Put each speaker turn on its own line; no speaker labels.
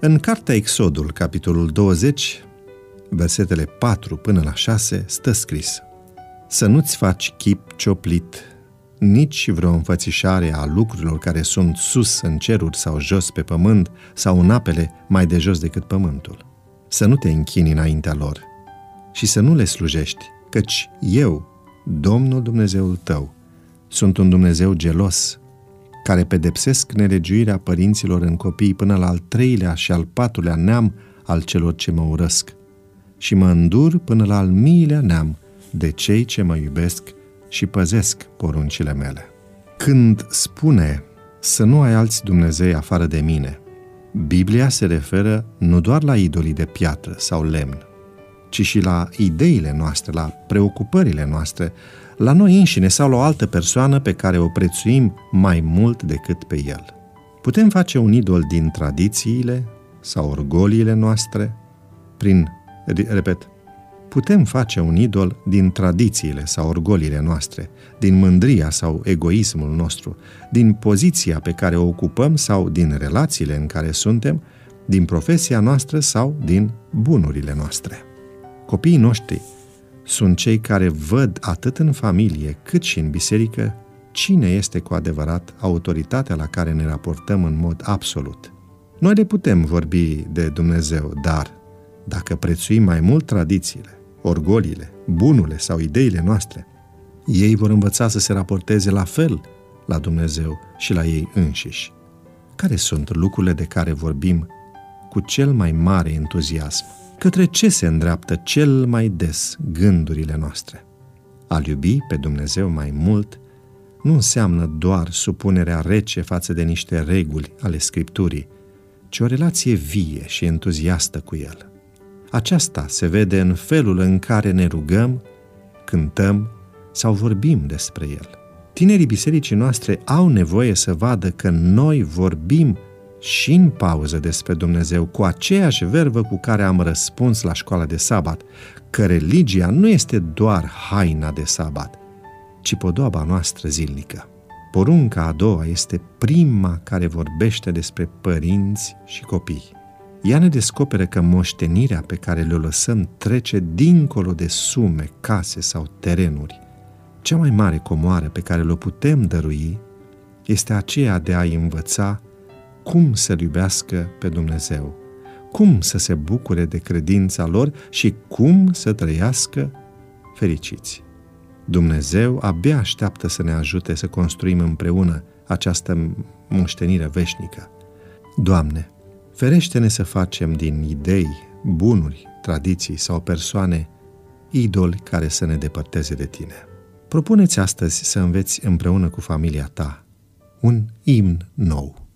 În cartea Exodul, capitolul 20, versetele 4 până la 6, stă scris Să nu-ți faci chip cioplit, nici vreo înfățișare a lucrurilor care sunt sus în ceruri sau jos pe pământ sau în apele mai de jos decât pământul. Să nu te închini înaintea lor și să nu le slujești, căci eu, Domnul Dumnezeul tău, sunt un Dumnezeu gelos, care pedepsesc nelegiuirea părinților în copii până la al treilea și al patrulea neam al celor ce mă urăsc și mă îndur până la al miilea neam de cei ce mă iubesc și păzesc poruncile mele. Când spune să nu ai alți Dumnezei afară de mine, Biblia se referă nu doar la idolii de piatră sau lemn, ci și la ideile noastre, la preocupările noastre, la noi înșine sau la o altă persoană pe care o prețuim mai mult decât pe el. Putem face un idol din tradițiile sau orgoliile noastre, prin, repet, putem face un idol din tradițiile sau orgoliile noastre, din mândria sau egoismul nostru, din poziția pe care o ocupăm sau din relațiile în care suntem, din profesia noastră sau din bunurile noastre. Copiii noștri sunt cei care văd atât în familie cât și în biserică cine este cu adevărat autoritatea la care ne raportăm în mod absolut. Noi le putem vorbi de Dumnezeu, dar dacă prețuim mai mult tradițiile, orgoliile, bunurile sau ideile noastre, ei vor învăța să se raporteze la fel la Dumnezeu și la ei înșiși. Care sunt lucrurile de care vorbim cu cel mai mare entuziasm? Către ce se îndreaptă cel mai des gândurile noastre? Al iubi pe Dumnezeu mai mult nu înseamnă doar supunerea rece față de niște reguli ale Scripturii, ci o relație vie și entuziastă cu El. Aceasta se vede în felul în care ne rugăm, cântăm sau vorbim despre El. Tinerii bisericii noastre au nevoie să vadă că noi vorbim și în pauză despre Dumnezeu cu aceeași verbă cu care am răspuns la școala de sabat, că religia nu este doar haina de sabat, ci podoaba noastră zilnică. Porunca a doua este prima care vorbește despre părinți și copii. Ea ne descoperă că moștenirea pe care le lăsăm trece dincolo de sume, case sau terenuri. Cea mai mare comoară pe care le putem dărui este aceea de a învăța cum să-L iubească pe Dumnezeu, cum să se bucure de credința lor și cum să trăiască fericiți. Dumnezeu abia așteaptă să ne ajute să construim împreună această moștenire veșnică. Doamne, ferește-ne să facem din idei, bunuri, tradiții sau persoane idoli care să ne depărteze de Tine. Propuneți astăzi să înveți împreună cu familia ta un imn nou.